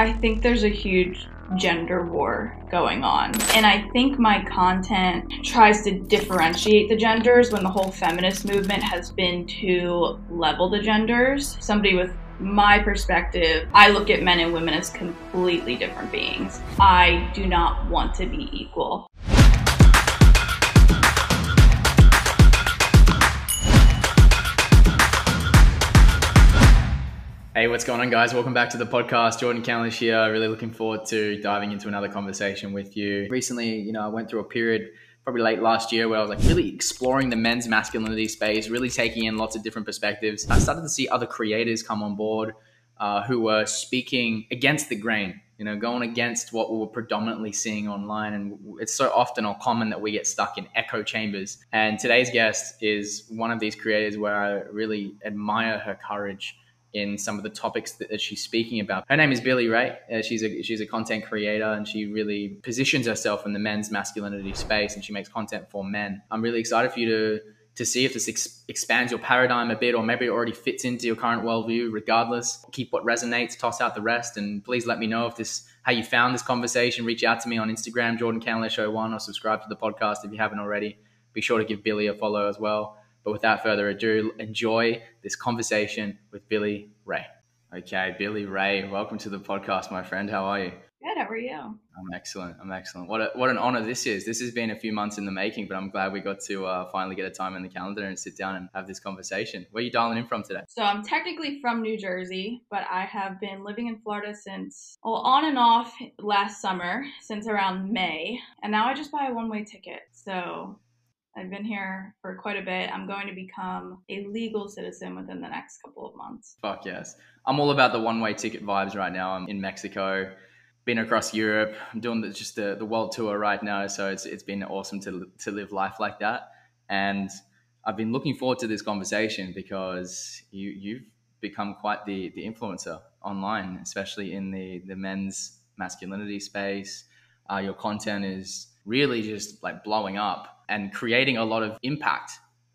I think there's a huge gender war going on. And I think my content tries to differentiate the genders when the whole feminist movement has been to level the genders. Somebody with my perspective, I look at men and women as completely different beings. I do not want to be equal. Hey, what's going on, guys? Welcome back to the podcast. Jordan Candlish here. Really looking forward to diving into another conversation with you. Recently, you know, I went through a period probably late last year where I was like really exploring the men's masculinity space, really taking in lots of different perspectives. I started to see other creators come on board uh, who were speaking against the grain, you know, going against what we were predominantly seeing online. And it's so often or common that we get stuck in echo chambers. And today's guest is one of these creators where I really admire her courage in some of the topics that she's speaking about. Her name is Bille Rae. Uh, she's a she's a content creator and she really positions herself in the men's masculinity space and she makes content for men. I'm really excited for you to to see if this ex- expands your paradigm a bit or maybe it already fits into your current worldview. Regardless, keep what resonates, toss out the rest, and please let me know if this how you found this conversation. Reach out to me on Instagram, Jordan Candlish 01 or subscribe to the podcast if you haven't already. Be sure to give Billy a follow as well. But without further ado, enjoy this conversation with Bille Rae. Okay, Bille Rae, welcome to the podcast, my friend. How are you? Good. How are you? I'm excellent. I'm excellent. What a, what an honor this is. This has been a few months in the making, but I'm glad we got to uh, finally get a time in the calendar and sit down and have this conversation. Where are you dialing in from today? So I'm technically from New Jersey, but I have been living in Florida since well, on and off last summer, since around May, and now I just buy a one-way ticket. So I've been here for quite a bit. I'm going to become a legal citizen within the next couple of months. Fuck yes. I'm all about the one way ticket vibes right now. I'm in Mexico, been across Europe. I'm doing the, just the, the world tour right now. So it's, it's been awesome to, to live life like that. And I've been looking forward to this conversation because you, you've become quite the, the influencer online, especially in the, the men's masculinity space. Uh, your content is really just like blowing up and creating a lot of impact,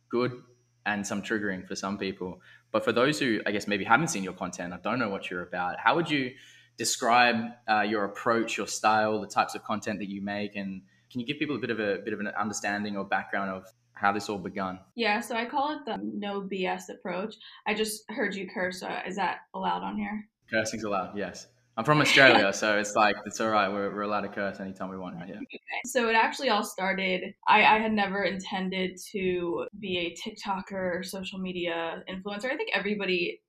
good and some triggering for some people. But for those who, I guess, maybe haven't seen your content, I don't know what you're about, how would you describe uh, your approach, your style, the types of content that you make, and can you give people a bit of a bit of an understanding or background of how this all begun? Yeah, so I call it the no BS approach. I just heard you curse. So is that allowed on here? Cursing's allowed, yes. I'm from Australia, so it's like it's all right. We're, we're allowed to curse anytime we want right here. So it actually all started. I, I had never intended to be a TikToker or social media influencer. I think everybody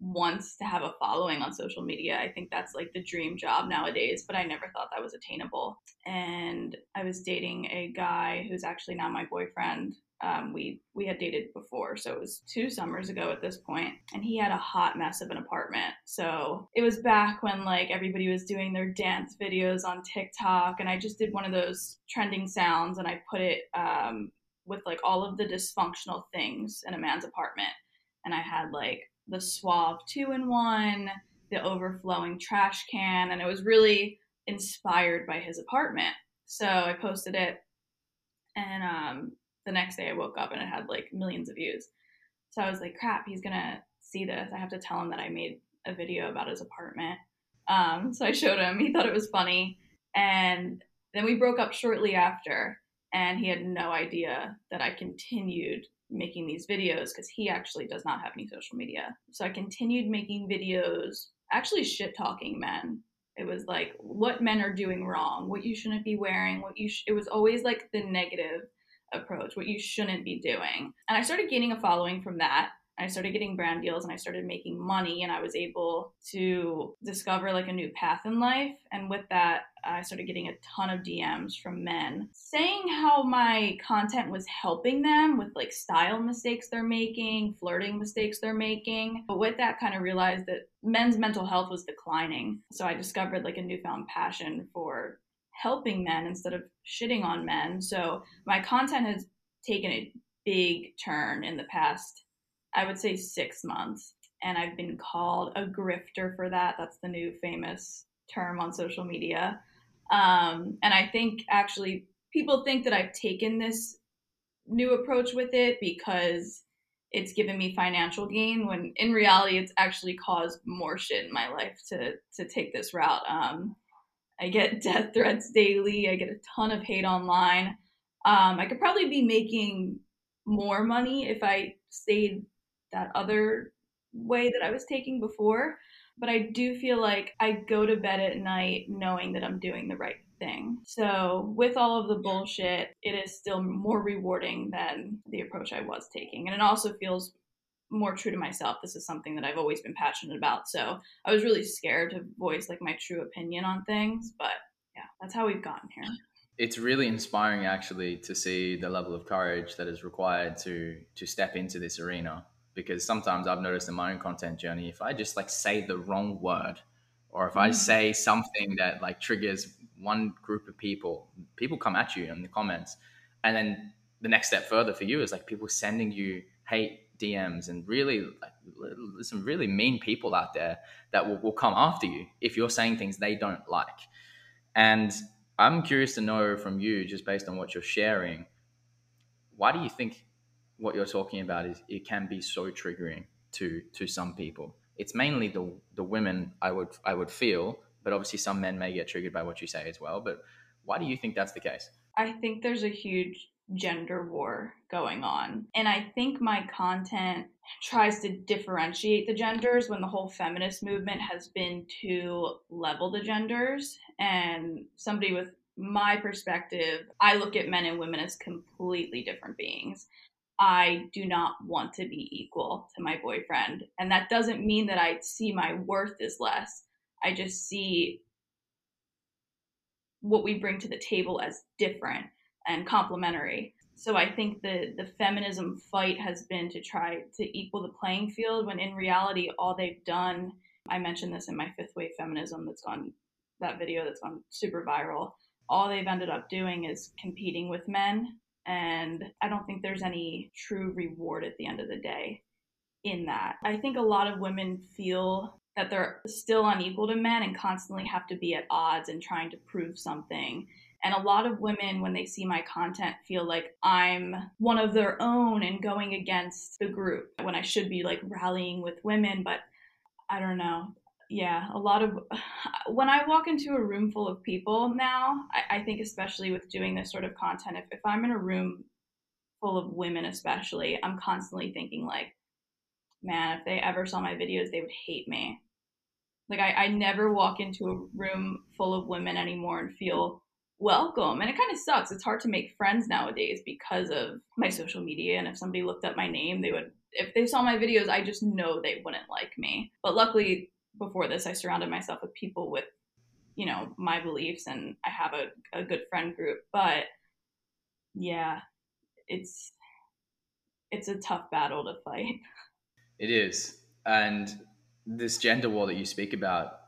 wants to have a following on social media. I think that's like the dream job nowadays, but I never thought that was attainable. And I was dating a guy who's actually now my boyfriend um, we we had dated before, so it was two summers ago at this point, and he had a hot mess of an apartment. So it was back when like everybody was doing their dance videos on TikTok, and I just did one of those trending sounds, and I put it um, with like all of the dysfunctional things in a man's apartment, and I had like the suave two in one, the overflowing trash can, and it was really inspired by his apartment. So I posted it, and um, the next day I woke up and it had like millions of views. So I was like, crap, he's gonna see this. I have to tell him that I made a video about his apartment. Um, so I showed him. He thought it was funny, and then we broke up shortly after. And he had no idea that I continued making these videos because he actually does not have any social media. So I continued making videos, actually shit talking men. It was like what men are doing wrong, what you shouldn't be wearing, what you. Sh- it was always like the negative approach, what you shouldn't be doing. And I started gaining a following from that. I started getting brand deals and I started making money and I was able to discover like a new path in life. And with that, I started getting a ton of DMs from men saying how my content was helping them with like style mistakes they're making, flirting mistakes they're making. But with that, kind of realized that men's mental health was declining. So I discovered like a newfound passion for helping men instead of shitting on men. So my content has taken a big turn in the past, I would say, six months. And I've been called a grifter for that. That's the new famous term on social media. Um, and I think actually people think that I've taken this new approach with it because it's given me financial gain when in reality it's actually caused more shit in my life to to take this route. Um, I get death threats daily. I get a ton of hate online. Um, I could probably be making more money if I stayed that other way that I was taking before. But I do feel like I go to bed at night knowing that I'm doing the right thing. So, with all of the bullshit, it is still more rewarding than the approach I was taking. And it also feels more true to myself. This is something that I've always been passionate about. So, I was really scared to voice like my true opinion on things, but yeah, that's how we've gotten here. It's really inspiring actually to see the level of courage that is required to to step into this arena because sometimes I've noticed in my own content journey if I just like say the wrong word or if I mm. say something that like triggers one group of people, people come at you in the comments. And then the next step further for you is like people sending you hate DMs and really like some really mean people out there that will, will come after you if you're saying things they don't like. And I'm curious to know from you, just based on what you're sharing, why do you think what you're talking about is it can be so triggering to to some people? It's mainly the the women I would I would feel but obviously some men may get triggered by what you say as well. But why do you think that's the case? I think there's a huge gender war going on. And I think my content tries to differentiate the genders when the whole feminist movement has been to level the genders. And somebody with my perspective, I look at men and women as completely different beings. I do not want to be equal to my boyfriend. And that doesn't mean that I see my worth as less. I just see what we bring to the table as different and complementary. So I think the the feminism fight has been to try to equal the playing field when in reality all they've done I mentioned this in my fifth wave feminism that's gone that video that's gone super viral. All they've ended up doing is competing with men and I don't think there's any true reward at the end of the day in that. I think a lot of women feel that they're still unequal to men and constantly have to be at odds and trying to prove something. And a lot of women, when they see my content, feel like I'm one of their own and going against the group when I should be like rallying with women. But I don't know. Yeah, a lot of when I walk into a room full of people now, I, I think, especially with doing this sort of content, if, if I'm in a room full of women, especially, I'm constantly thinking, like, man, if they ever saw my videos, they would hate me. Like I, I never walk into a room full of women anymore and feel welcome. And it kind of sucks. It's hard to make friends nowadays because of my social media. And if somebody looked up my name, they would, if they saw my videos, I just know they wouldn't like me. But luckily, before this, I surrounded myself with people with, you know, my beliefs and I have a, a good friend group. But yeah, it's, it's a tough battle to fight. It is. And this gender war that you speak about,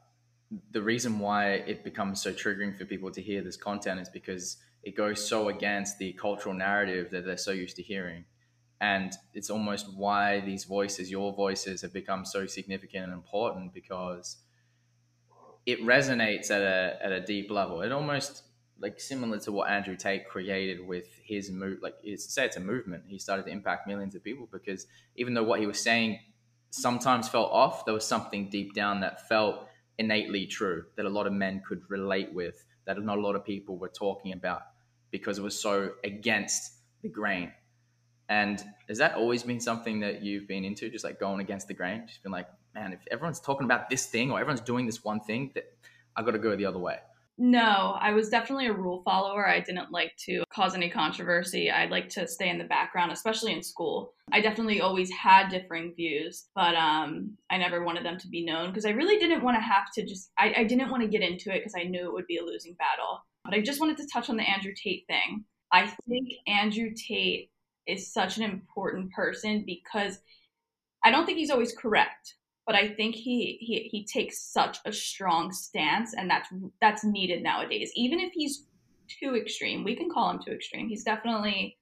the reason why it becomes so triggering for people to hear this content is because it goes so against the cultural narrative that they're so used to hearing. And it's almost why these voices, your voices, have become so significant and important because it resonates at a, at a deep level. It almost like similar to what Andrew Tate created with his move, like it's say it's a movement. He started to impact millions of people because even though what he was saying sometimes felt off, there was something deep down that felt innately true that a lot of men could relate with, that not a lot of people were talking about because it was so against the grain. And has that always been something that you've been into, just like going against the grain? Just been like, man, if everyone's talking about this thing or everyone's doing this one thing, that I've got to go the other way. No, I was definitely a rule follower. I didn't like to cause any controversy. I'd like to stay in the background, especially in school. I definitely always had differing views, but um, I never wanted them to be known because I really didn't want to have to just, I, I didn't want to get into it because I knew it would be a losing battle. But I just wanted to touch on the Andrew Tate thing. I think Andrew Tate is such an important person because I don't think he's always correct but I think he he he takes such a strong stance, and that's that's needed nowadays. Even if he's too extreme, we can call him too extreme. He's definitely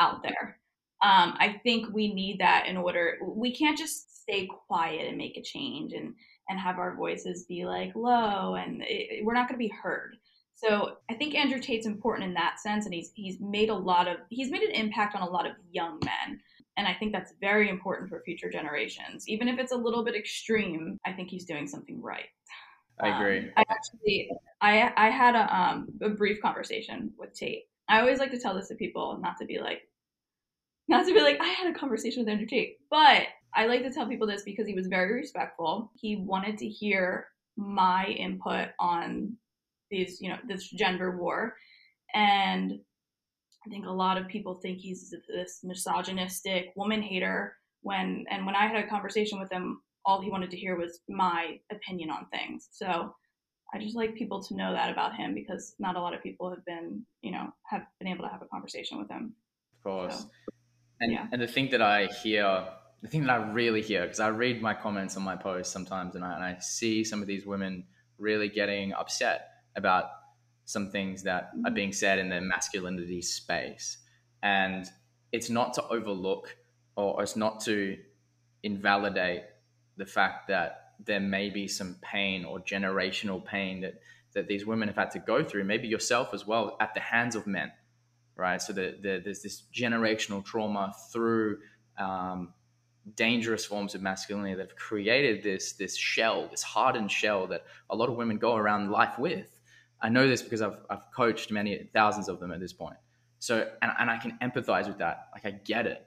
out there. Um, I think we need that in order. We can't just stay quiet and make a change and and have our voices be like low, and it, we're not going to be heard. So I think Andrew Tate's important in that sense, and he's he's made a lot of he's made an impact on a lot of young men And I think that's very important for future generations. Even if it's a little bit extreme, I think he's doing something right. I agree. Um, I actually, I I had a um a brief conversation with Tate. I always like to tell this to people, not to be like, not to be like I had a conversation with Andrew Tate, but I like to tell people this because he was very respectful. He wanted to hear my input on these, you know, this gender war, and I think a lot of people think he's this misogynistic woman hater. When and when I had a conversation with him, all he wanted to hear was my opinion on things. So I just like people to know that about him because not a lot of people have been, you know, have been able to have a conversation with him. Of course. So, and yeah. and the thing that I hear, the thing that I really hear, because I read my comments on my posts sometimes, and I, and I see some of these women really getting upset about some things that mm-hmm. are being said in the masculinity space, and it's not to overlook or it's not to invalidate the fact that there may be some pain or generational pain that that these women have had to go through, maybe yourself as well, at the hands of men, right? So the, the, there's this generational trauma through um, dangerous forms of masculinity that have created this this shell, this hardened shell that a lot of women go around life with. I know this because I've, I've coached many thousands of them at this point. So and, and I can empathize with that. Like I get it.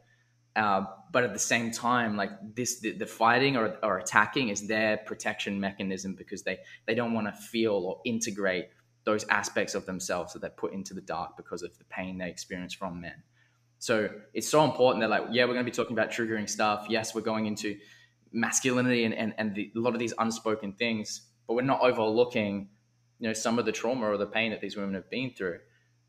Uh, but at the same time, like this, the, the fighting or, or attacking is their protection mechanism because they, they don't want to feel or integrate those aspects of themselves that they put into the dark because of the pain they experience from men. So it's so important that like, yeah, we're going to be talking about triggering stuff. Yes, we're going into masculinity and, and, and the, a lot of these unspoken things, but we're not overlooking, you know, some of the trauma or the pain that these women have been through.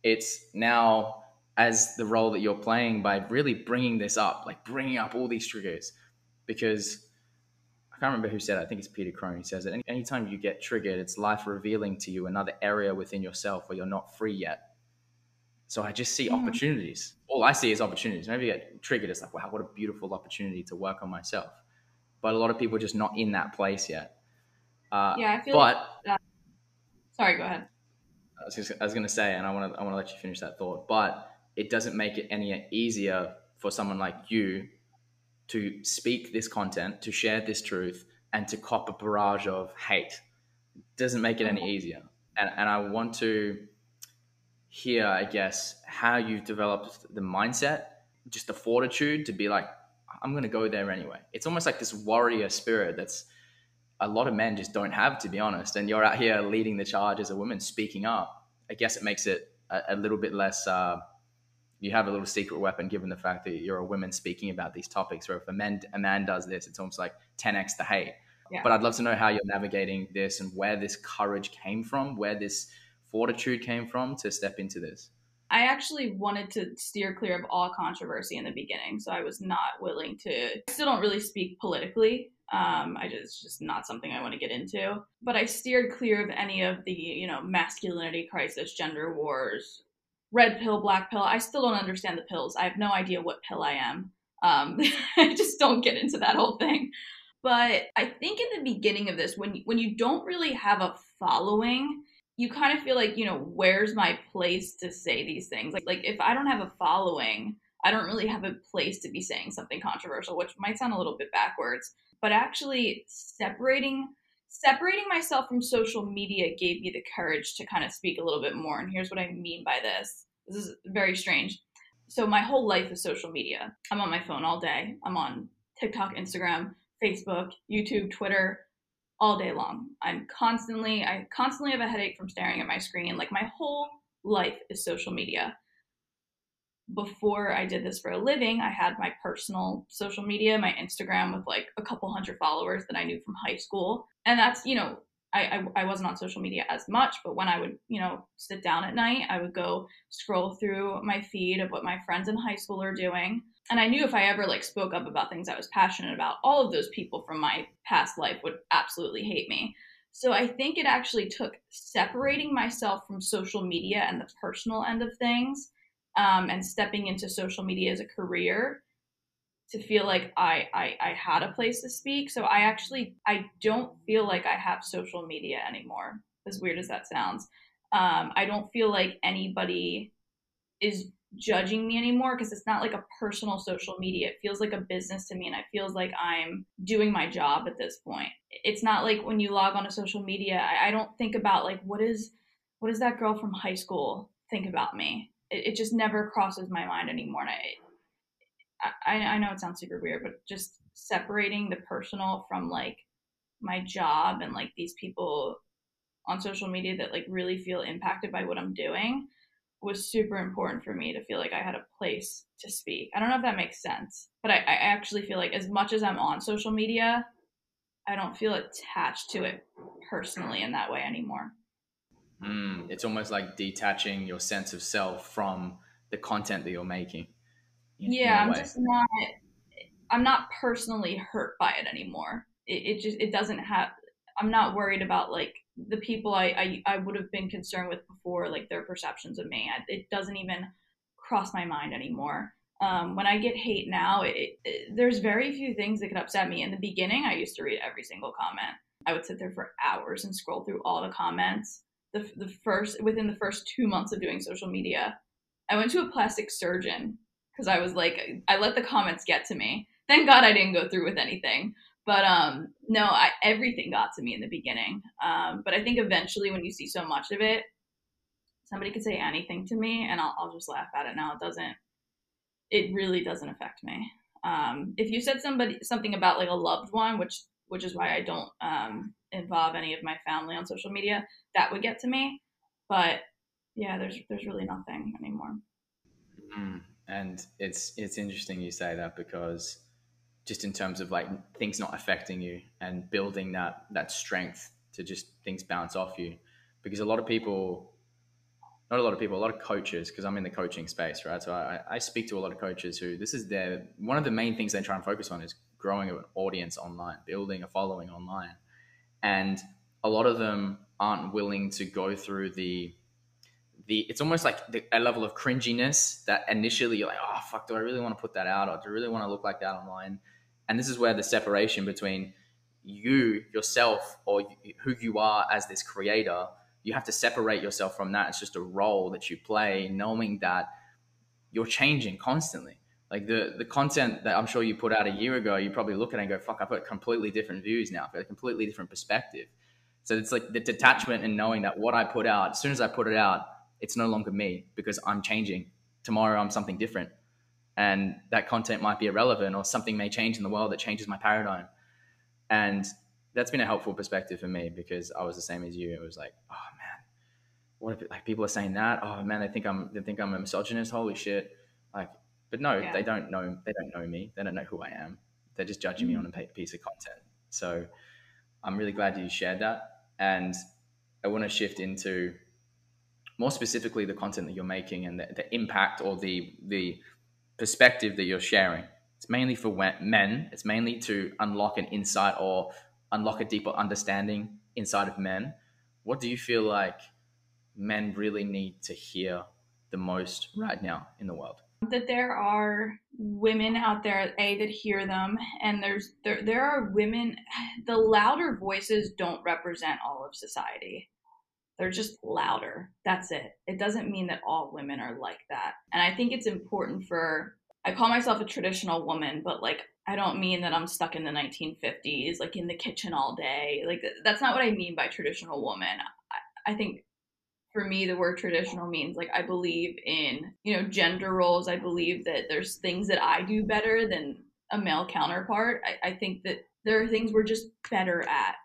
It's now as the role that you're playing by really bringing this up, like bringing up all these triggers. Because I can't remember who said it. I think it's Peter Crone who says it. Any, anytime you get triggered, it's life revealing to you another area within yourself where you're not free yet. So I just see mm-hmm. opportunities. All I see is opportunities. Maybe get triggered, it's like, wow, what a beautiful opportunity to work on myself. But a lot of people are just not in that place yet. Uh, yeah, I feel but, like. That... Sorry, go ahead. I was, just, I was going to say, and I want to I want to let you finish that thought. But it doesn't make it any easier for someone like you to speak this content, to share this truth, and to cop a barrage of hate. It doesn't make it any mm-hmm. easier. And, and I want to hear, I guess, how you've developed the mindset, just the fortitude to be like, I'm going to go there anyway. It's almost like this warrior spirit that's a lot of men just don't have, to be honest. And you're out here leading the charge as a woman, speaking up. I guess it makes it a, a little bit less. Uh, you have a little secret weapon given the fact that you're a woman speaking about these topics. Or if a man a man does this, it's almost like 10x the hate. Yeah. But I'd love to know how you're navigating this and where this courage came from, where this fortitude came from to step into this. I actually wanted to steer clear of all controversy in the beginning, so I was not willing to. I still don't really speak politically. Um, I just just not something I want to get into. But I steered clear of any of the you know masculinity crisis, gender wars, red pill, black pill. I still don't understand the pills. I have no idea what pill I am. Um, I just don't get into that whole thing. But I think in the beginning of this, when when you don't really have a following, you kind of feel like you know where's my place to say these things. Like like if I don't have a following, I don't really have a place to be saying something controversial, which might sound a little bit backwards. But actually separating separating myself from social media gave me the courage to kind of speak a little bit more. And here's what I mean by this this is very strange. So, my whole life is social media. I'm on my phone all day. I'm on TikTok, Instagram, Facebook, YouTube, Twitter, all day long. I'm constantly, I constantly have a headache from staring at my screen. Like, my whole life is social media before I did this for a living, I had my personal social media, my Instagram with like a couple hundred followers that I knew from high school. And that's, you know, I, I, I, wasn't on social media as much, but when I would, you know, sit down at night, I would go scroll through my feed of what my friends in high school are doing. And I knew if I ever like spoke up about things I was passionate about, all of those people from my past life would absolutely hate me. So I think it actually took separating myself from social media and the personal end of things um, and stepping into social media as a career to feel like I, I I had a place to speak. So I actually I don't feel like I have social media anymore. As weird as that sounds, um, I don't feel like anybody is judging me anymore because it's not like a personal social media. It feels like a business to me and it feels like I'm doing my job at this point. It's not like when you log on to social media, I, I don't think about like what is what does that girl from high school think about me? It, it just never crosses my mind anymore. And I, I I know it sounds super weird, but just separating the personal from like my job and like these people on social media that like really feel impacted by what I'm doing was super important for me to feel like I had a place to speak. I don't know if that makes sense, but I, I actually feel like as much as I'm on social media, I don't feel attached to it personally in that way anymore. Mm, it's almost like detaching your sense of self from the content that you're making. In, yeah, in I'm just not. I'm not personally hurt by it anymore. It, it just it doesn't have. I'm not worried about like the people I, I, I would have been concerned with before, like their perceptions of me. It doesn't even cross my mind anymore. Um, when I get hate now, it, it, there's very few things that could upset me. In the beginning, I used to read every single comment. I would sit there for hours and scroll through all the comments. The, the first within the first two months of doing social media, I went to a plastic surgeon because I was like, I let the comments get to me. Thank God I didn't go through with anything. But um, no, I, everything got to me in the beginning. Um, but I think eventually, when you see so much of it, somebody could say anything to me, and I'll, I'll just laugh at it. Now it doesn't. It really doesn't affect me. Um, if you said somebody something about like a loved one, which which is why I don't um, involve any of my family on social media, that would get to me. But yeah, there's there's really nothing anymore. Mm. And it's it's interesting you say that because just in terms of like things not affecting you and building that that strength to just things bounce off you because a lot of people not a lot of people a lot of coaches because i'm in the coaching space right so I, I speak to a lot of coaches who this is their one of the main things they try and focus on is growing an audience online building a following online and a lot of them aren't willing to go through the the it's almost like the, a level of cringiness that initially you're like oh fuck do i really want to put that out? Or do i really want to look like that online? And this is where the separation between you yourself or who you are as this creator you have to separate yourself from that. It's just a role that you play knowing that you're changing constantly like the the content that i'm sure you put out a year ago you probably look at it and go fuck i've got completely different views now. I've got a completely different perspective. So it's like the detachment and knowing that what i put out as soon as i put it out it's no longer me because i'm changing. Tomorrow i'm something different. And that content might be irrelevant or something may change in the world that changes my paradigm. And that's been a helpful perspective for me because i was the same as you. It was like oh man. What if like people are saying that? Oh man they think i'm they think i'm a misogynist. Holy shit. Like but no yeah. they don't know they don't know me they don't know who i am they're just judging mm-hmm. me on a piece of content so i'm really glad you shared that and i want to shift into more specifically the content that you're making and the, the impact or the the perspective that you're sharing. It's mainly for men. It's mainly to unlock an insight or unlock a deeper understanding inside of men. What do you feel like men really need to hear the most right now in the world? That there are women out there, a that hear them, and there's there there are women. The louder voices don't represent all of society. They're just louder. That's it. It doesn't mean that all women are like that. And I think it's important for, I call myself a traditional woman, but like, I don't mean that I'm stuck in the 1950s, like in the kitchen all day. Like, that's not what I mean by traditional woman. I, I think for me the word traditional means like i believe in you know gender roles. I believe that there's things that i do better than a male counterpart. I, I, think that there are things we're just better at.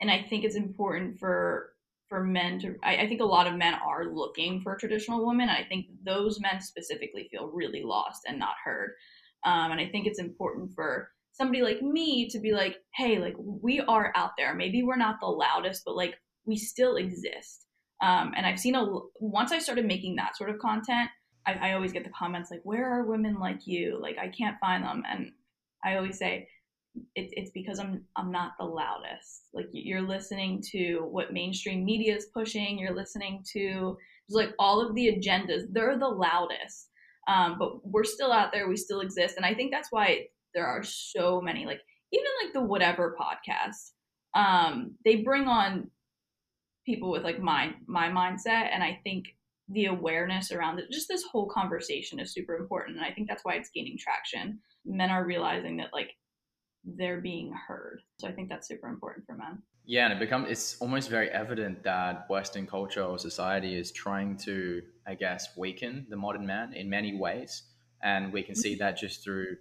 And i think it's important for for men to I, I, think a lot of men are looking for traditional woman i think those men specifically feel really lost and not heard. Um, and i think it's important for somebody like me to be like hey like we are out there. Maybe we're not the loudest but like we still exist um, and i've seen a once i started making that sort of content I, I always get the comments like where are women like you like i can't find them and i always say it, it's because I'm I'm not the loudest. Like you're listening to what mainstream media is pushing. You're listening to like all of the agendas. They're the loudest, um, but we're still out there. We still exist, and I think that's why there are so many. Like even like the whatever podcast, um, they bring on people with like my my mindset, and I think the awareness around it, just this whole conversation is super important. And I think that's why it's gaining traction. Men are realizing that like they're being heard. So I think that's super important for men. Yeah, and it becomes it's almost very evident that Western culture or society is trying to, I guess, weaken the modern man in many ways, and we can see mm-hmm. that just through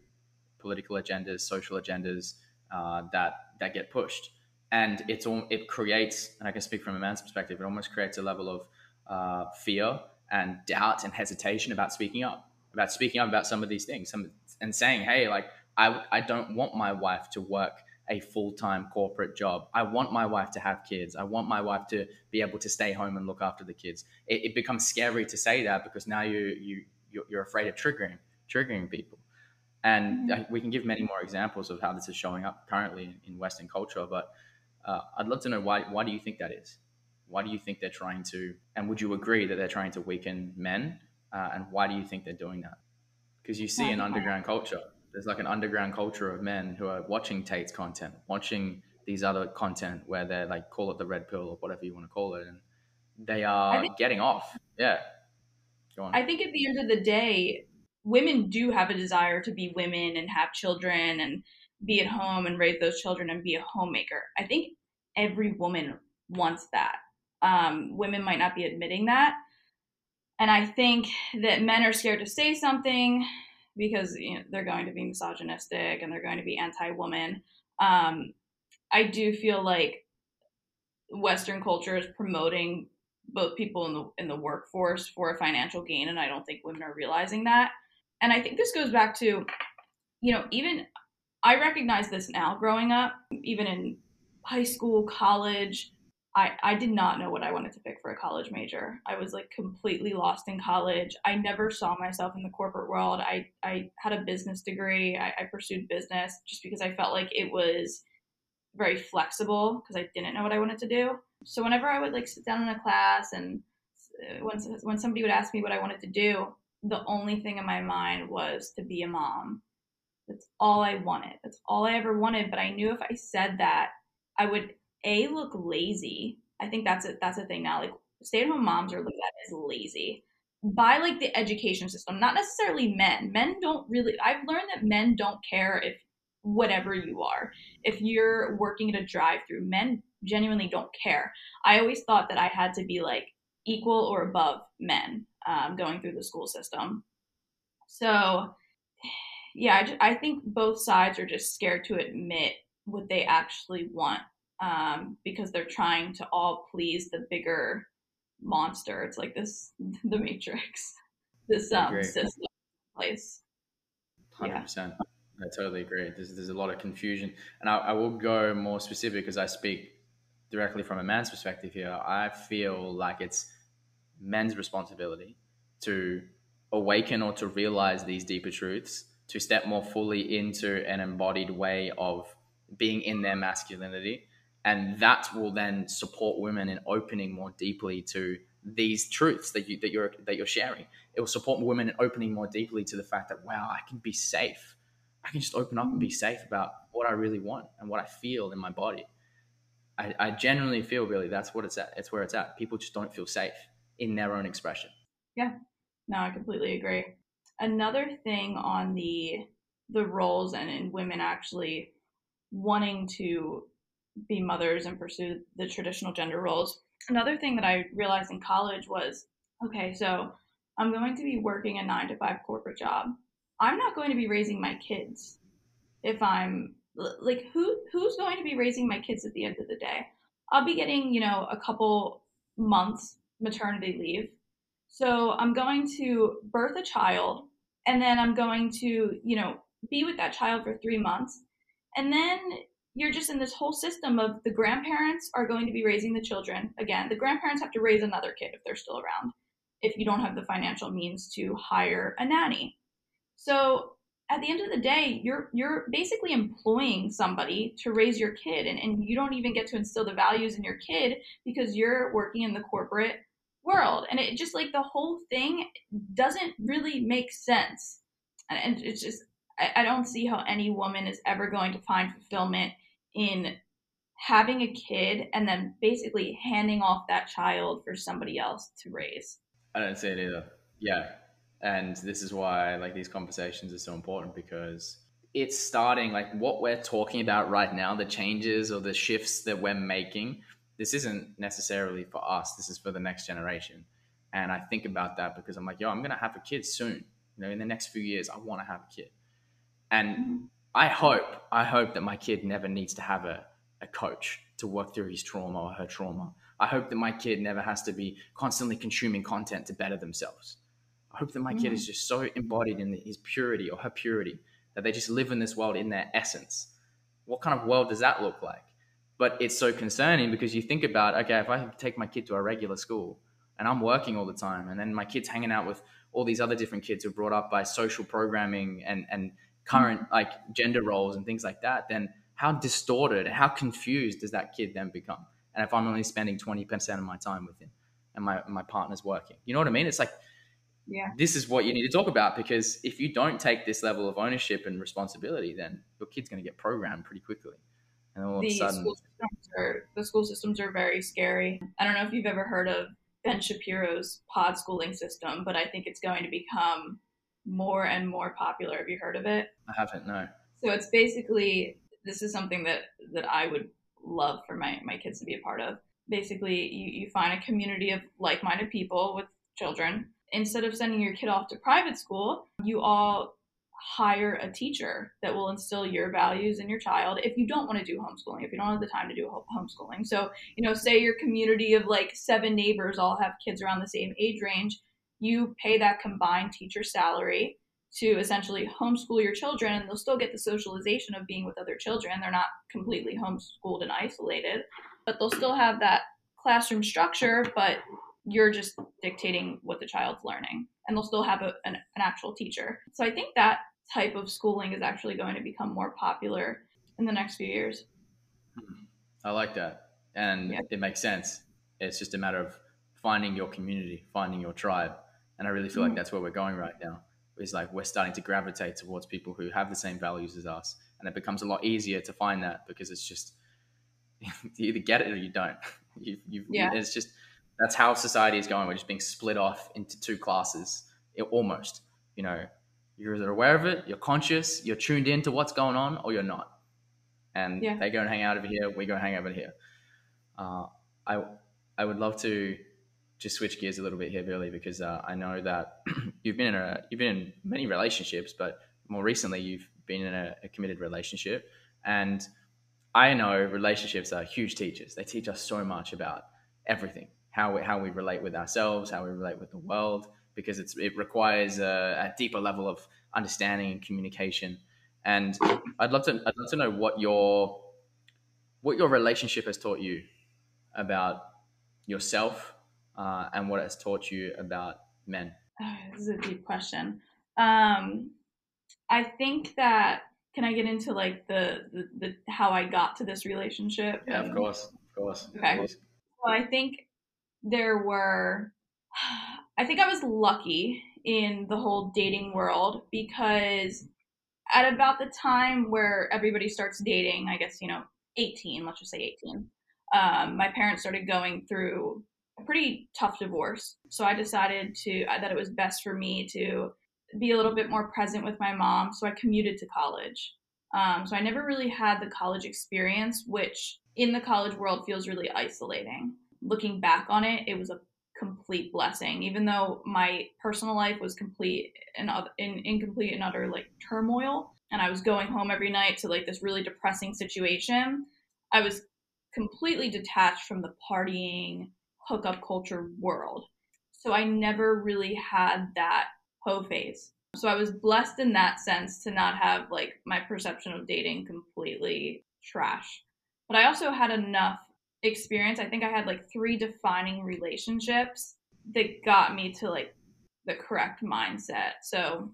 political agendas, social agendas uh, that that get pushed, and it's all it creates. And I can speak from a man's perspective, it almost creates a level of uh, fear and doubt and hesitation about speaking up, about speaking up about some of these things, some, and saying, "Hey, like I I don't want my wife to work." a full-time corporate job. I want my wife to have kids. I want my wife to be able to stay home and look after the kids. It, it becomes scary to say that because now you you you're afraid of triggering triggering people. And mm-hmm. we can give many more examples of how this is showing up currently in Western culture. But uh, I'd love to know why why do you think that is? Why do you think they're trying to? And would you agree that they're trying to weaken men? Uh, and why do you think they're doing that? Because you see an underground culture there's like an underground culture of men who are watching Tate's content, watching these other content where they're like call it the red pill or whatever you want to call it, and they are think, getting off. Yeah, go on. I think at the end of the day, women do have a desire to be women and have children and be at home and raise those children and be a homemaker. I think every woman wants that. Um, women might not be admitting that. And I think that men are scared to say something because you know, they're going to be misogynistic and they're going to be anti-woman. Um, I do feel like Western culture is promoting both people in the in the workforce for a financial gain, and I don't think women are realizing that. And I think this goes back to, you know, even I recognize this now growing up, even in high school, college. I, I did not know what I wanted to pick for a college major. I was like completely lost in college. I never saw myself in the corporate world. I, I had a business degree. I, I pursued business just because I felt like it was very flexible because I didn't know what I wanted to do. So whenever I would like sit down in a class and uh, when, when somebody would ask me what I wanted to do, the only thing in my mind was to be a mom. That's all I wanted. That's all I ever wanted. But I knew if I said that, I would a look lazy. I think that's a that's a thing now. Like stay at home moms are looked at as lazy by like the education system, not necessarily men. Men don't really. I've learned that men don't care if whatever you are. If you're working at a drive-through, men genuinely don't care. I always thought that I had to be like equal or above men um, going through the school system. So, yeah, I, just, I think both sides are just scared to admit what they actually want um, because they're trying to all please the bigger monster. It's like this, the Matrix, this um, system place. Hundred yeah. percent. I totally agree. There's, there's a lot of confusion, and I, I will go more specific because I speak directly from a man's perspective here. I feel like it's men's responsibility to awaken or to realize these deeper truths, to step more fully into an embodied way of being in their masculinity and that will then support women in opening more deeply to these truths that you that you're that you're sharing. It will support women in opening more deeply to the fact that wow, I can be safe. I can just open up and be safe about what I really want and what I feel in my body. I, I genuinely feel really that's what it's at. It's where it's at. People just don't feel safe in their own expression. Yeah, no, I completely agree. Another thing on the the roles and in women actually wanting to be mothers and pursue the traditional gender roles. Another thing that I realized in college was okay, so I'm going to be working a nine to five corporate job. I'm not going to be raising my kids if I'm like who who's going to be raising my kids at the end of the day? I'll be getting, you know, a couple months maternity leave. So I'm going to birth a child and then I'm going to, you know, be with that child for 3 months. And then you're just in this whole system of the grandparents are going to be raising the children. Again, the grandparents have to raise another kid if they're still around, if you don't have the financial means to hire a nanny. So at the end of the day, you're you're basically employing somebody to raise your kid and, and you don't even get to instill the values in your kid because you're working in the corporate world. And it just like the whole thing doesn't really make sense. And, it's just I, I don't see how any woman is ever going to find fulfillment in having a kid and then basically handing off that child for somebody else to raise. I don't see it either. Yeah. And this is why like these conversations are so important because it's starting like what we're talking about right now, the changes or the shifts that we're making. This isn't necessarily for us. This is for the next generation. And I think about that because I'm like, yo, I'm gonna have a kid soon. You know, in the next few years, I want to have a kid. And mm-hmm. I hope, I hope that my kid never needs to have a, a coach to work through his trauma or her trauma. I hope that my kid never has to be constantly consuming content to better themselves. I hope that my mm-hmm. kid is just so embodied in his purity or her purity that they just live in this world in their essence. What kind of world does that look like? But it's so concerning because you think about, okay, if I take my kid to a regular school and I'm working all the time, and then my kid's hanging out with all these other different kids who are brought up by social programming and, and current mm-hmm. like gender roles and things like that, then how distorted, how confused does that kid then become? And if I'm only spending 20% of my time with him and my, my partner's working, you know what I mean? It's like, yeah. this is what you need to talk about because if you don't take this level of ownership and responsibility, then your kid's going to get programmed pretty quickly. And all the of a sudden, school systems are, the school systems are very scary. I don't know if you've ever heard of Ben Shapiro's pod schooling system, but I think it's going to become more and more popular. Have you heard of it? I haven't, no. So it's basically this is something that that I would love for my my kids to be a part of. Basically, you, you find a community of like-minded people with children. Instead of sending your kid off to private school, you all hire a teacher that will instill your values in your child if you don't want to do homeschooling if you don't have the time to do homeschooling. So you know say your community of like seven neighbors all have kids around the same age range you pay that combined teacher salary to essentially homeschool your children and they'll still get the socialization of being with other children. They're not completely homeschooled and isolated but they'll still have that classroom structure but you're just dictating what the child's learning and they'll still have a, an, an actual teacher so i think that type of schooling is actually going to become more popular in the next few years. I like that. And yeah. it makes sense. It's just a matter of finding your community, finding your tribe. And I really feel mm-hmm. like that's where we're going right now. Is like we're starting to gravitate towards people who have the same values as us. And it becomes a lot easier to find that because it's just you either get it or you don't. You, you, yeah. It's just that's how society is going. We're just being split off into two classes, it, almost. You know, you're either aware of it, you're conscious, you're tuned in to what's going on, or you're not. And yeah. they go and hang out over here, we go hang over here. Uh, I I would love to just switch gears a little bit here, Bille, because uh, I know that you've been in a you've been in many relationships, but more recently you've been in a, a committed relationship, and I know relationships are huge teachers. They teach us so much about everything how we, how we relate with ourselves, how we relate with the world, because it's it requires a, a deeper level of understanding and communication. And I'd love to I'd love to know what your what your relationship has taught you about yourself uh, and what it has taught you about men. Oh, this is a deep question. Um, I think that can I get into like the, the, the how I got to this relationship? Yeah, and, of course, of course. Okay. Of course. Well, I think there were I think I was lucky in the whole dating world because at about the time where everybody starts dating, I guess, you know, 18, let's just say 18, um, my parents started going through a pretty tough divorce. So I decided to that it was best for me to be a little bit more present with my mom. So I commuted to college. Um, so I never really had the college experience, which in the college world feels really isolating. Looking back on it, it was a complete blessing. Even though my personal life was complete and in, incomplete and utter like turmoil and i was going home every night to like this really depressing situation i was completely detached from the partying hookup culture world. So i never really had that hoe phase. So i was blessed in that sense to not have like my perception of dating completely trash but i also had enough experience, I think I had like three defining relationships that got me to like the correct mindset. So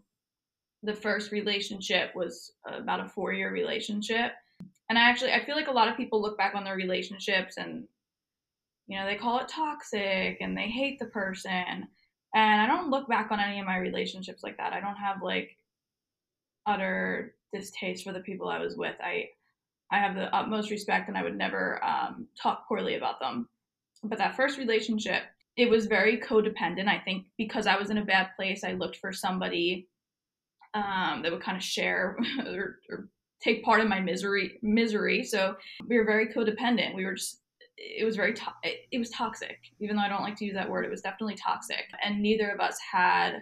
the first relationship was about a four year relationship. And I actually, I feel like a lot of people look back on their relationships and, you know, they call it toxic and they hate the person. And I don't look back on any of my relationships like that. I don't have like utter distaste for the people I was with. I, I have the utmost respect and I would never um, talk poorly about them. But that first relationship, it was very codependent. I think because I was in a bad place, I looked for somebody um, that would kind of share or, or take part in my misery misery. So we were very codependent. We were just it was very to- it, it was toxic. Even though i don't like to use that word it was definitely toxic. And neither of us had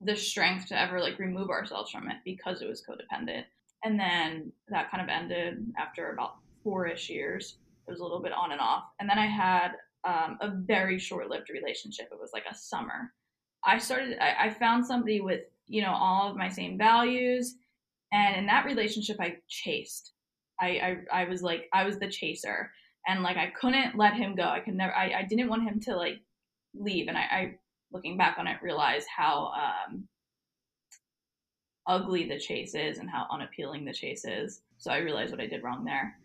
the strength to ever like remove ourselves from it because it was codependent and then that kind of ended after about four-ish years it was a little bit on and off and then i had um, a very short-lived relationship it was like a summer i started I, I found somebody with you know all of my same values and in that relationship, I chased. I, I, I was like, I was the chaser. And like, I couldn't let him go. I could never, I, I didn't want him to like leave. And I, I looking back on it, realized how um, ugly the chase is and how unappealing the chase is. So I realized what I did wrong there.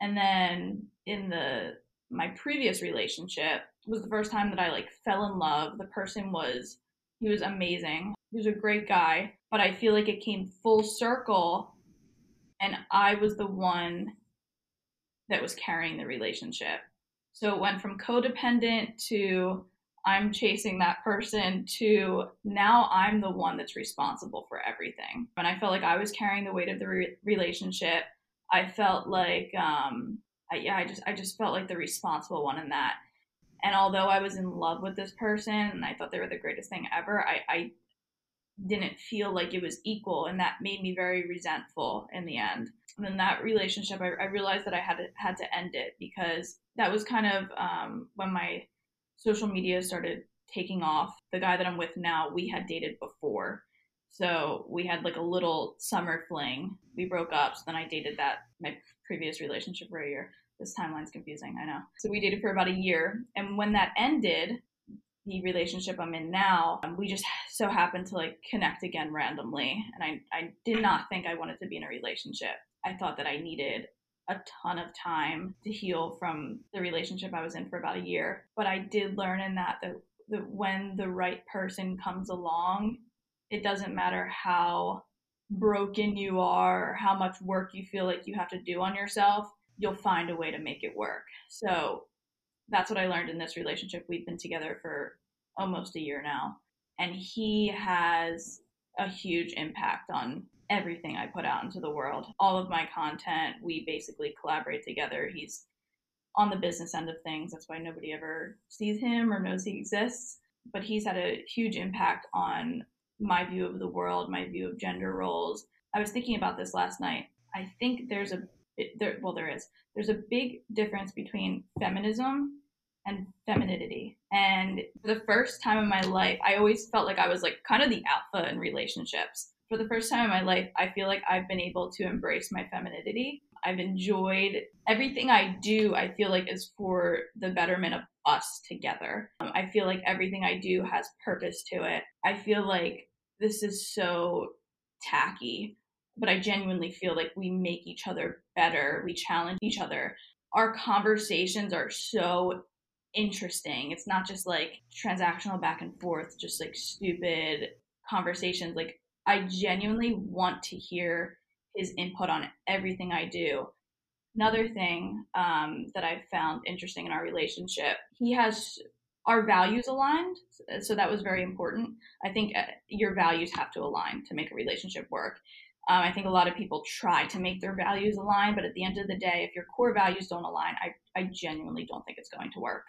And then in the, my previous relationship was the first time that I like fell in love. The person was, he was amazing. He was a great guy but I feel like it came full circle and I was the one that was carrying the relationship. So it went from codependent to I'm chasing that person to now I'm the one that's responsible for everything. And I felt like I was carrying the weight of the re- relationship. I felt like, um, I, yeah, I just, I just felt like the responsible one in that. And although I was in love with this person and I thought they were the greatest thing ever, I, I didn't feel like it was equal and that made me very resentful in the end and in that relationship I, I, realized that i had to, had to end it because that was kind of um, when my social media started taking off the guy that i'm with now we had dated before so we had like a little summer fling we broke up so then i dated that my previous relationship for a year this timeline's confusing i know so we dated for about a year and when that ended the relationship I'm in now, um, we just so happened to like connect again randomly. And I, I did not think I wanted to be in a relationship. I thought that I needed a ton of time to heal from the relationship I was in for about a year. But I did learn in that that, that when the right person comes along, it doesn't matter how broken you are or how much work you feel like you have to do on yourself, you'll find a way to make it work. So that's what I learned in this relationship. We've been together for almost a year now, and he has a huge impact on everything I put out into the world. All of my content, we basically collaborate together. He's on the business end of things. That's why nobody ever sees him or knows he exists. But he's had a huge impact on my view of the world, my view of gender roles. I was thinking about this last night. I think there's a there, well, there is. There's a big difference between feminism and femininity. And for the first time in my life, I always felt like I was like kind of the alpha in relationships. For the first time in my life, I feel like I've been able to embrace my femininity. I've enjoyed everything I do, I feel like is for the betterment of us together. Um, I feel like everything I do has purpose to it. I feel like this is so tacky but I genuinely feel like we make each other better. We challenge each other. Our conversations are so interesting. It's not just like transactional back and forth, just like stupid conversations. Like, I genuinely want to hear his input on everything I do. Another thing um, that I've found interesting in our relationship, he has our values aligned. So that was very important. I think uh, your values have to align to make a relationship work. Um, I think a lot of people try to make their values align, but at the end of the day, if your core values don't align, I, I genuinely don't think it's going to work.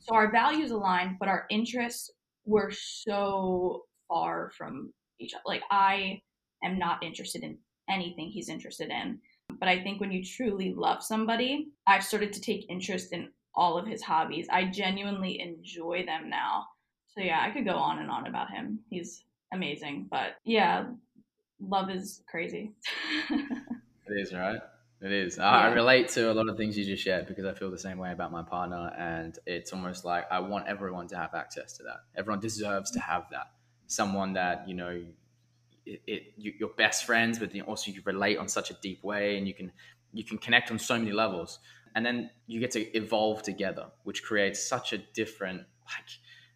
So our values align, but our interests were so far from each other. Like I am not interested in anything he's interested in. But I think when you truly love somebody, I've started to take interest in all of his hobbies. I genuinely enjoy them now. So yeah, I could go on and on about him. He's amazing. But yeah, love is crazy. it is, right? It is. Yeah. I relate to a lot of things you just shared because I feel the same way about my partner. And it's almost like I want everyone to have access to that. Everyone deserves to have that. Someone that, you know, it, it you, your best friends, but also you relate on such a deep way and you can, you can connect on so many levels. And then you get to evolve together, which creates such a different, like,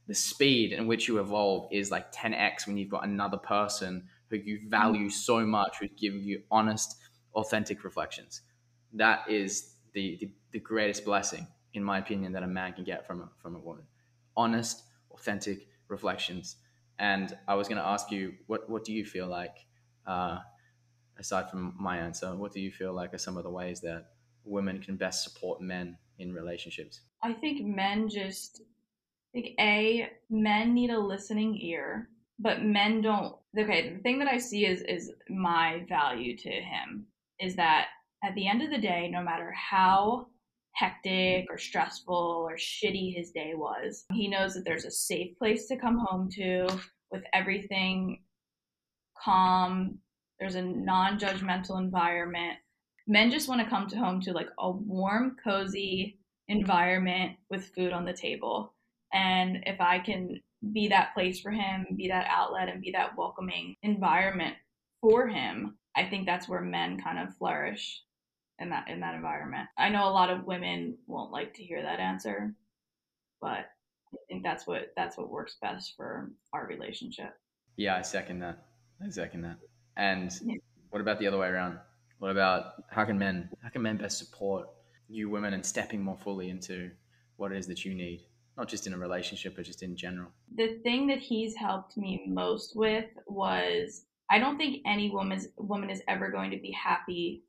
the speed in which you evolve is like 10x when you've got another person who you value mm. so much, who give you honest, authentic reflections. That is the, the, the greatest blessing in my opinion, that a man can get from a, from a woman. Honest, authentic reflections. And I was going to ask you, what what do you feel like? Uh, aside from my answer, what do you feel like are some of the ways that women can best support men in relationships? I think men just like a men need a listening ear, but men don't. Okay, the thing that I see is is my value to him is that at the end of the day, no matter how hectic or stressful or shitty his day was, he knows that there's a safe place to come home to with everything calm. There's a non judgmental environment. Men just want to come to home to like a warm, cozy environment with food on the table. And if I can be that place for him, be that outlet, and be that welcoming environment for him, I think that's where men kind of flourish in that in that environment. I know a lot of women won't like to hear that answer, but I think that's what that's what works best for our relationship. Yeah, I second that. I second that. And what about the other way around? What about how can men how can men best support you women and stepping more fully into what it is that you need? Not just in a relationship, but just in general. The thing that he's helped me most with was I don't think any woman's woman is ever going to be happy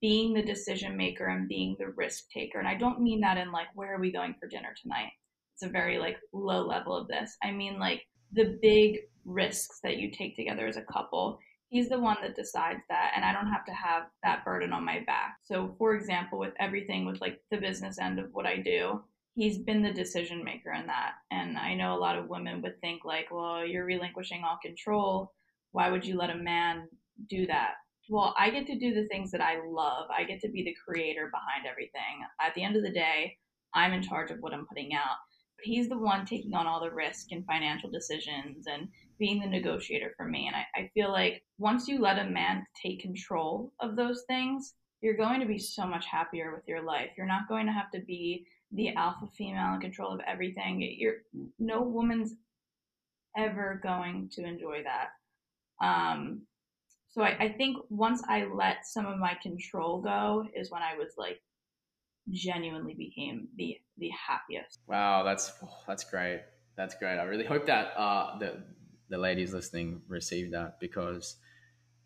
being the decision maker and being the risk taker. And I don't mean that in like, where are we going for dinner tonight? It's a very like low level of this. I mean like the big risks that you take together as a couple. He's the one that decides that, and I don't have to have that burden on my back. So, for example, with everything with like the business end of what I do, he's been the decision maker in that. And I know a lot of women would think like, well, you're relinquishing all control. Why would you let a man do that? Well, I get to do the things that I love. I get to be the creator behind everything. At the end of the day, I'm in charge of what I'm putting out. But He's the one taking on all the risk and financial decisions and being the negotiator for me. And I, I feel like once you let a man take control of those things, you're going to be so much happier with your life. You're not going to have to be the alpha female in control of everything. You're no woman's ever going to enjoy that. Um, so I, I think once I let some of my control go is when I was like genuinely became the the happiest. Wow, that's oh, that's great. That's great. I really hope that uh, the the ladies listening receive that because,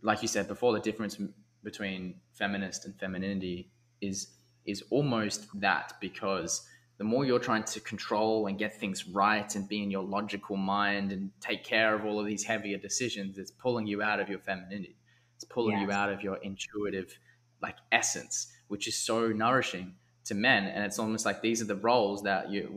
like you said before, the difference between feminist and femininity is is almost that because the more you're trying to control and get things right and be in your logical mind and take care of all of these heavier decisions, it's pulling you out of your femininity. It's pulling you out of your intuitive like essence, which is so nourishing to men. And it's almost like these are the roles that you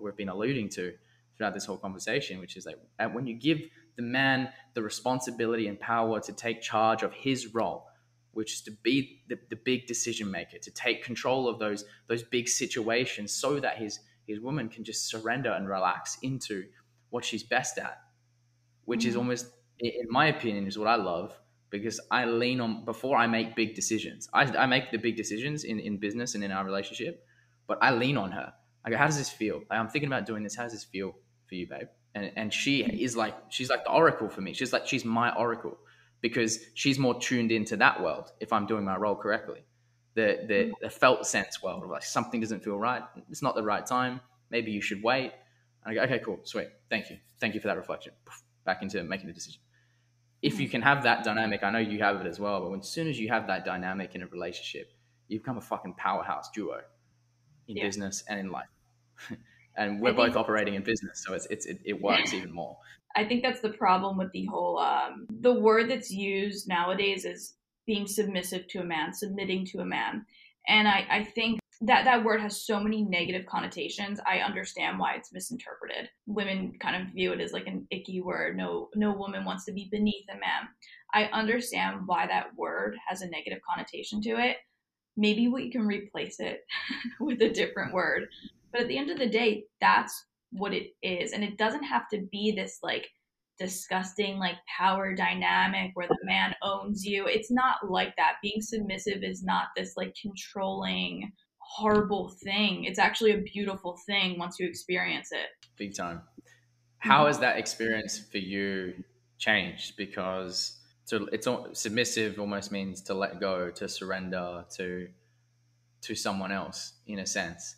we've been alluding to throughout this whole conversation, which is like when you give the man the responsibility and power to take charge of his role, which is to be the, the big decision maker, to take control of those those big situations, so that his his woman can just surrender and relax into what she's best at, which mm-hmm. is almost, in my opinion, is what I love because I lean on before I make big decisions. I, I make the big decisions in, in business and in our relationship, but I lean on her. I go, how does this feel? Like, I'm thinking about doing this. How does this feel for you, babe? And and she is like she's like the oracle for me. She's like she's my oracle because she's more tuned into that world if I'm doing my role correctly. The the, mm. the felt sense world of like something doesn't feel right. It's not the right time. Maybe you should wait. And I go, okay, cool, sweet. Thank you. Thank you for that reflection. Back into making the decision if you can have that dynamic, I know you have it as well, but when, as soon as you have that dynamic in a relationship, you become a fucking powerhouse duo in yeah. business and in life. and we're both operating in business, so it's, it's it, it works even more. I think that's the problem with the whole um, the word that's used nowadays is being submissive to a man, submitting to a man, and I I think that that word has so many negative connotations i understand why it's misinterpreted. Women kind of view it as like an icky word. No no woman wants to be beneath a man. I understand why that word has a negative connotation to it. Maybe we can replace it with a different word. But at the end of the day that's what it is. And it doesn't have to be this like disgusting like power dynamic where the man owns you. It's not like that. Being submissive is not this like controlling horrible thing. It's actually a beautiful thing once you experience it. Big time. How mm-hmm. has that experience for you changed? Because to, it's all, submissive almost means to let go, to surrender to to someone else in a sense.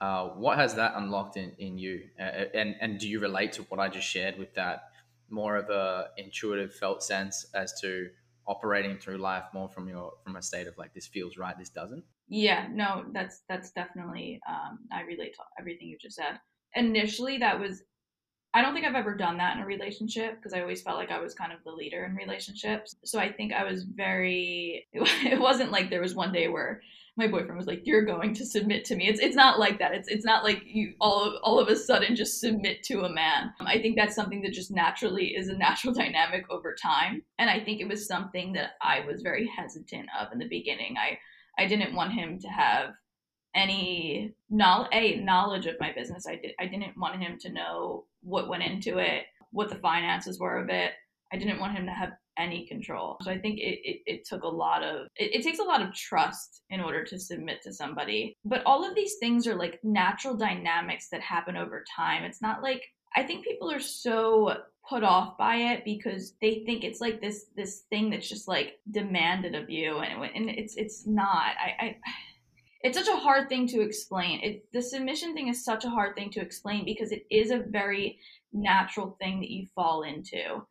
Uh, what has that unlocked in, in you? Uh, and, and do you relate to what I just shared with that more of a intuitive felt sense as to operating through life more from your from a state of like this feels right, this doesn't? Yeah, no, that's that's definitely um, I relate to everything you just said. Initially, that was I don't think I've ever done that in a relationship because I always felt like I was kind of the leader in relationships. So I think I was very. It wasn't like there was one day where my boyfriend was like, "You're going to submit to me." It's it's not like that. It's it's not like you all of all of a sudden just submit to a man. I think that's something that just naturally is a natural dynamic over time, and I think it was something that I was very hesitant of in the beginning. I I didn't want him to have any knowledge, a knowledge of my business. I did I didn't want him to know what went into it, what the finances were of it. I didn't want him to have any control. So I think it, it, it took a lot of, it, it, takes a lot of trust in order to submit to somebody. But all of these things are like natural dynamics that happen over time. It's not like, I think people are so put off by it because they think it's like this this thing that's just like demanded of you and, and it's it's not I, I it's such a hard thing to explain it the submission thing is such a hard thing to explain because it is a very natural thing that you fall into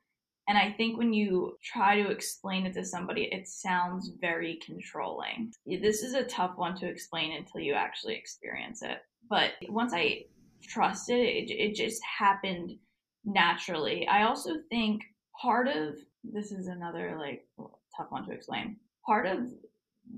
and I think when you try to explain it to somebody, it sounds very controlling. This is a tough one to explain until you actually experience it. But once I trusted it, it just happened naturally. I also think part of this is another like tough one to explain. Part of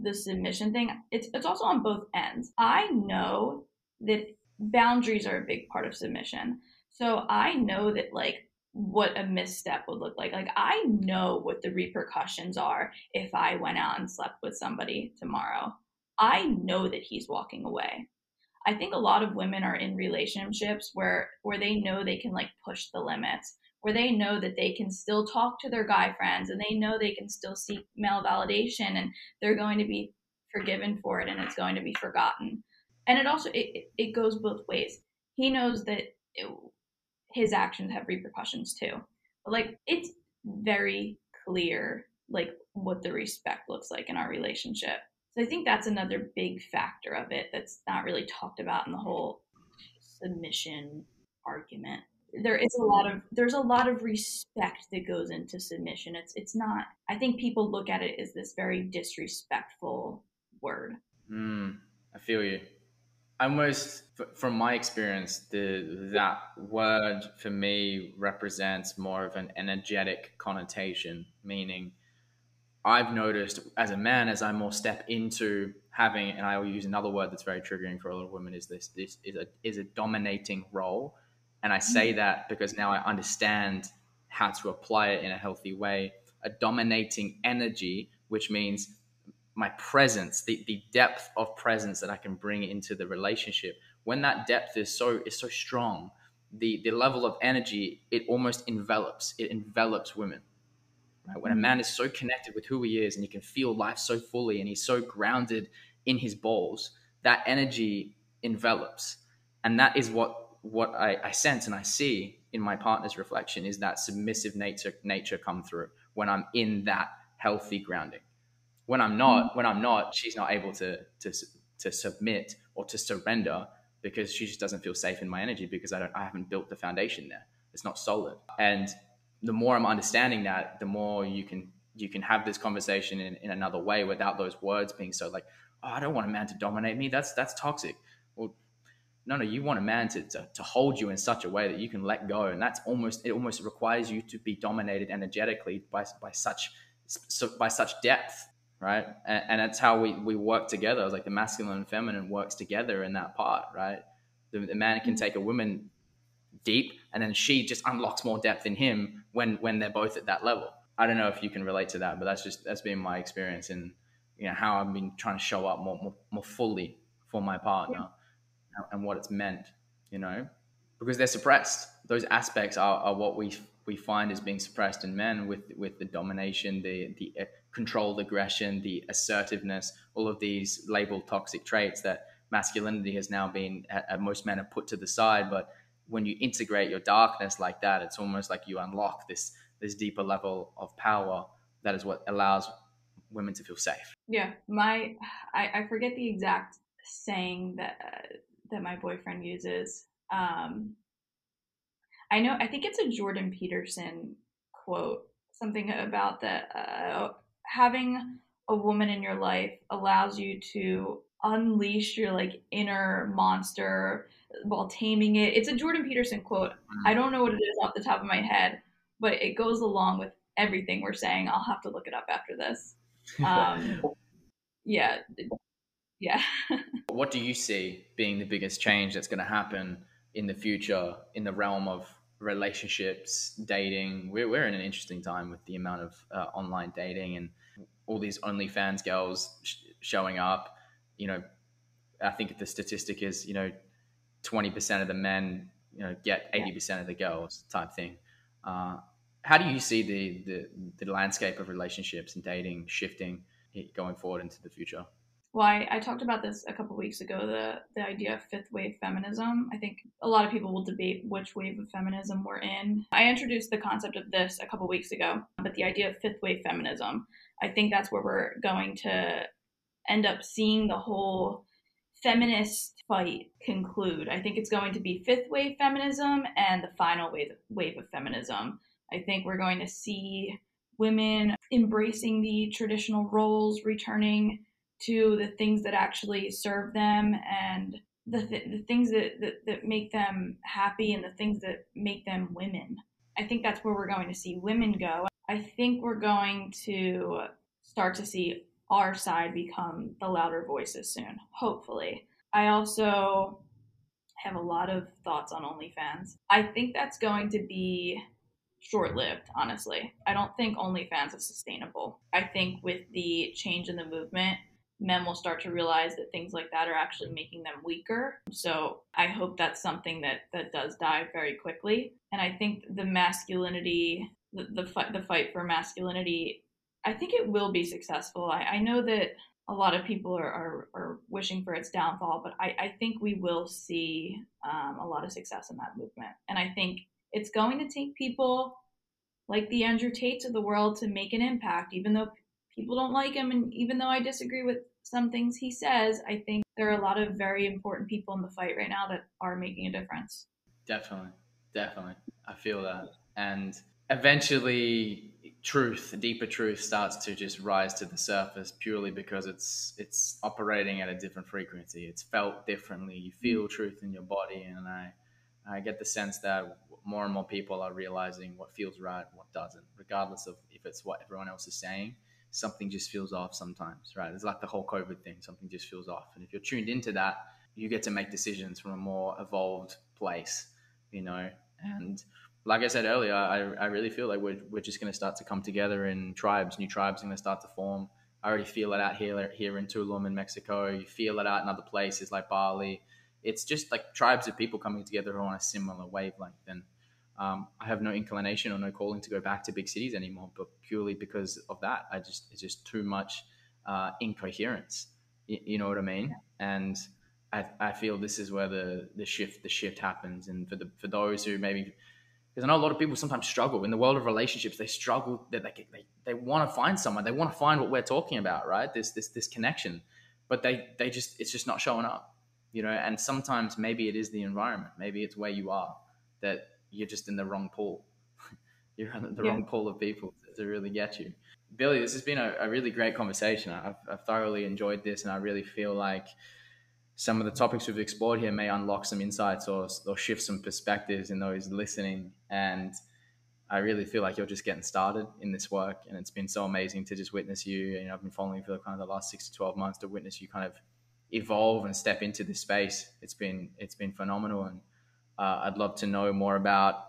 the submission thing, it's it's also on both ends. I know that boundaries are a big part of submission. So I know that like what a misstep would look like. Like I know what the repercussions are if I went out and slept with somebody tomorrow. I know that he's walking away. I think a lot of women are in relationships where where they know they can like push the limits, where they know that they can still talk to their guy friends and they know they can still seek male validation and they're going to be forgiven for it and it's going to be forgotten. And it also it, it goes both ways. He knows that it, his actions have repercussions too. But like it's very clear like what the respect looks like in our relationship. So I think that's another big factor of it that's not really talked about in the whole submission argument. There is a lot of there's a lot of respect that goes into submission. It's it's not I think people look at it as this very disrespectful word. Mm, I feel you almost from my experience the that word for me represents more of an energetic connotation meaning i've noticed as a man as i more step into having and i will use another word that's very triggering for a lot of women is this this is a is a dominating role. And i say mm. that because now i understand how to apply it in a healthy way. A dominating energy which means my presence, the, the depth of presence that I can bring into the relationship, when that depth is so is so strong, the the level of energy it almost envelops it envelops women. Right? When a man is so connected with who he is and he can feel life so fully and he's so grounded in his balls, that energy envelops, and that is what what I, I sense and I see in my partner's reflection is that submissive nature nature come through when I'm in that healthy grounding when I'm not, mm. when I'm not, she's not able to to to submit or to surrender because she just doesn't feel safe in my energy because I don't I haven't built the foundation there. It's not solid. And the more I'm understanding that, the more you can you can have this conversation in, in another way without those words being so like, oh, I don't want a man to dominate me. That's that's toxic. Well, no, no, you want a man to, to, to hold you in such a way that you can let go. And that's almost it almost requires you to be dominated energetically by by such so, by such depth right? And, and that's how we, we work together. It's like the masculine and feminine works together in that part, right? The, the man can mm-hmm. take a woman deep, and then she just unlocks more depth in him when when they're both at that level. I don't know if you can relate to that, but that's just that's been my experience and you know how I've been trying to show up more more, more fully for my partner yeah. and what it's meant, you know, because they're suppressed. Those aspects are, are what we we find is being suppressed in men with with the domination, the the controlled aggression, the assertiveness, all of these labeled toxic traits that masculinity has now been, uh, most men have put to the side. But when you integrate your darkness like that, it's almost like you unlock this this deeper level of power. That is what allows women to feel safe. Yeah, my I, I forget the exact saying that uh, that my boyfriend uses. Um, I know, I think it's a Jordan Peterson quote, something about that uh, having a woman in your life allows you to unleash your like inner monster while taming it. It's a Jordan Peterson quote. I don't know what it is off the top of my head, but it goes along with everything we're saying. I'll have to look it up after this. Um, yeah, yeah. what do you see being the biggest change that's going to happen in the future in the realm of relationships, dating? We're, we're in an interesting time with the amount of uh, online dating and all these OnlyFans girls sh- showing up. You know, I think the statistic is, you know, 20% of the men, you know, get 80% of the girls type thing. Uh, how do you see the, the, the landscape of relationships and dating shifting going forward into the future? Well, I, I talked about this a couple weeks ago the, the idea of fifth wave feminism. I think a lot of people will debate which wave of feminism we're in. I introduced the concept of this a couple weeks ago, but the idea of fifth wave feminism, I think that's where we're going to end up seeing the whole feminist fight conclude. I think it's going to be fifth wave feminism and the final wave, wave of feminism. I think we're going to see women embracing the traditional roles, returning to the things that actually serve them and the, th- the things that, that, that make them happy and the things that make them women. I think that's where we're going to see women go. I think we're going to start to see our side become the louder voices soon, hopefully. I also have a lot of thoughts on OnlyFans. I think that's going to be short lived, honestly. I don't think OnlyFans is sustainable. I think with the change in the movement, men will start to realize that things like that are actually making them weaker. So I hope that's something that that does die very quickly. And I think the masculinity, the the fight, the fight for masculinity, I think it will be successful. I, I know that a lot of people are, are, are, wishing for its downfall, but I, I think we will see um, a lot of success in that movement. And I think it's going to take people like the Andrew Tates of the world to make an impact, even though people don't like him. And even though I disagree with some things he says, I think there are a lot of very important people in the fight right now that are making a difference. Definitely. Definitely. I feel that. And eventually truth, deeper truth starts to just rise to the surface purely because it's it's operating at a different frequency. It's felt differently. You mm. feel truth in your body and I I get the sense that more and more people are realizing what feels right and what doesn't, regardless of if it's what everyone else is saying something just feels off sometimes, right? It's like the whole COVID thing, something just feels off. And if you're tuned into that, you get to make decisions from a more evolved place, you know? And like I said earlier, I, I really feel like we're, we're just going to start to come together in tribes, new tribes are going to start to form. I already feel it out here, here in Tulum in Mexico. You feel it out in other places like Bali. It's just like tribes of people coming together who are on a similar wavelength. And um, I have no inclination or no calling to go back to big cities anymore, but purely because of that, I just it's just too much uh, incoherence. You, you, know what I mean? And I, I feel this is where the the shift the shift happens. And for the for those who maybe because I know a lot of people sometimes struggle in the world of relationships. They struggle that they, they, they want to find someone. They want to find what we're talking about, right? This this this connection, but they they just it's just not showing up, you know. And sometimes maybe it is the environment. Maybe it's where you are that you're just in the wrong pool. you're in the yeah. wrong pool of people to really get you. Bille, this has been a, a really great conversation. I've, I've, thoroughly enjoyed this, and I really feel like some of the topics we've explored here may unlock some insights or, or shift some perspectives in those listening. And I really feel like you're just getting started in this work, and it's been so amazing to just witness you. And I've been following you for kind of the last six to twelve months to witness you kind of evolve and step into this space. It's been it's been phenomenal, and uh, I'd love to know more about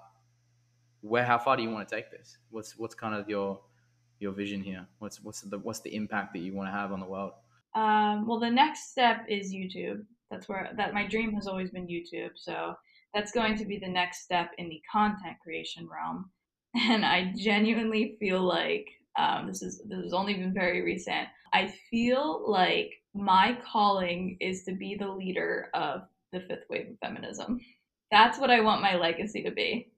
where how far do you want to take this? What's what's kind of your your vision here? What's what's the what's the impact that you want to have on the world? Um, well, the next step is YouTube. That's where that my dream has always been YouTube. So that's going to be the next step in the content creation realm. And I genuinely feel like um, this is this has only been very recent. I feel like my calling is to be the leader of the fifth wave of feminism that's what I want my legacy to be.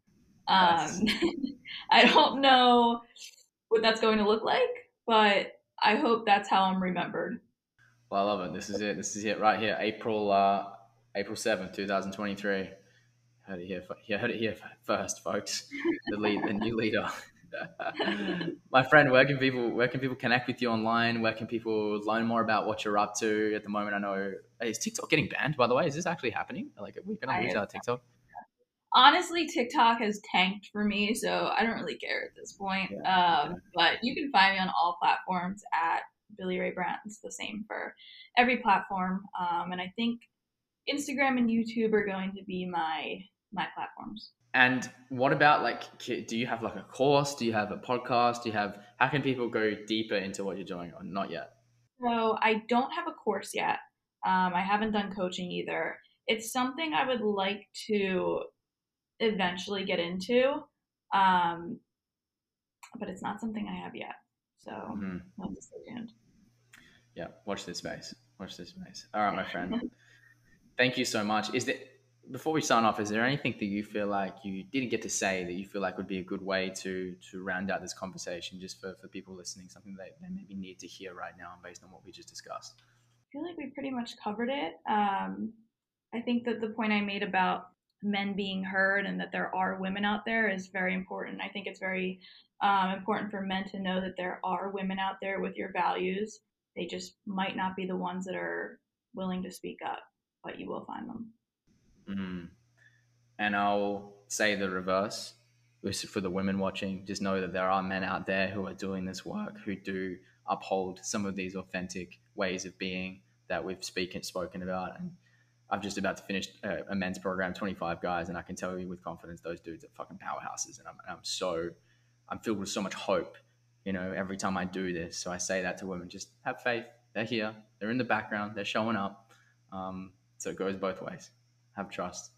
Um, I don't know what that's going to look like, but I hope that's how I'm remembered. Well, I love it. This is it. This is it right here. April uh, April 7th, 2023. Heard it here, you heard it here first, folks. The lead, the new leader. My friend, where can people where can people connect with you online? Where can people learn more about what you're up to at the moment? I know is TikTok getting banned by the way? Is this actually happening? Like are we gonna lose our TikTok? Honestly, TikTok has tanked for me, so I don't really care at this point. Yeah, um, But you can find me on all platforms at Bille Rae. It's the same for every platform, um, and I think Instagram and YouTube are going to be my my platforms. And what about like, do you have like a course? Do you have a podcast? Do you have, how can people go deeper into what you're doing or not yet? So I don't have a course yet. Um, I haven't done coaching either. It's something I would like to eventually get into, um, but it's not something I have yet. So mm-hmm. I'll just stay tuned. Yeah, watch this space. Watch this space. All right, my friend. Thank you so much. Is there before we sign off, is there anything that you feel like you didn't get to say that you feel like would be a good way to to round out this conversation, just for, for people listening, something that they maybe need to hear right now based on what we just discussed? I feel like we pretty much covered it. Um, I think that the point I made about men being heard and that there are women out there is very important. I think it's very um, important for men to know that there are women out there with your values. They just might not be the ones that are willing to speak up, but you will find them. Mm. And I'll say the reverse for the women watching. Just know that there are men out there who are doing this work who do uphold some of these authentic ways of being that we've spoken about. And I've just about to finish a, a, men's program, 25 guys, and I can tell you with confidence those dudes are fucking powerhouses. And I'm, I'm so, I'm filled with so much hope, you know, every time I do this. So I say that to women, just have faith. They're here. They're in the background. They're showing up. Um, so it goes both ways have trust.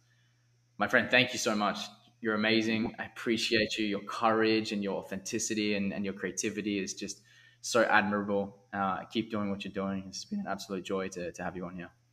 My friend, thank you so much. You're amazing. I appreciate you. Your courage and your authenticity and, and your creativity is just so admirable. Uh, keep doing what you're doing. It's been an absolute joy to, to have you on here.